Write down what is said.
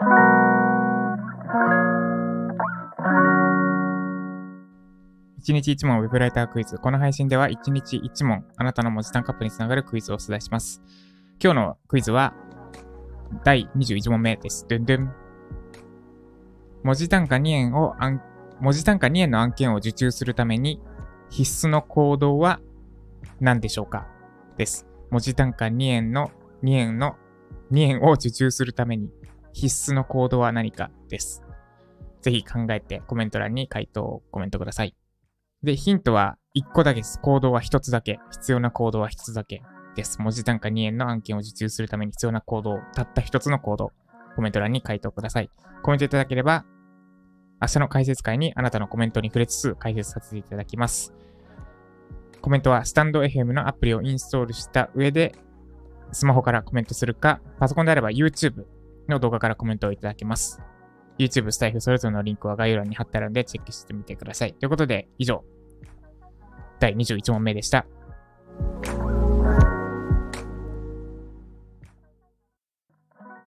1日1問ウェブライタークイズ。この配信では1日1問、あなたの文字単価アップにつながるクイズをお伝えします。今日のクイズは、第21問目です。ドゥンドゥン。文字単価2円を、文字単価2円の案件を受注するために必須の行動は何でしょうか？です。文字単価2円の、2円の、2円を受注するために必須の行動は何かです。ぜひ考えてコメント欄に回答をコメントください。で、ヒントは1個だけです。行動は1つだけ。必要な行動は1つだけです。文字単価2円の案件を受注するために必要な行動、たった1つの行動、コメント欄に回答ください。コメントいただければ、明日の解説会にあなたのコメントに触れつつ解説させていただきます。コメントはスタンド FM のアプリをインストールした上で、スマホからコメントするか、パソコンであれば YouTube の動画からコメントをいただけます。YouTube、スタイフそれぞれのリンクは概要欄に貼ってあるのでチェックしてみてください。ということで、以上、第21問目でした。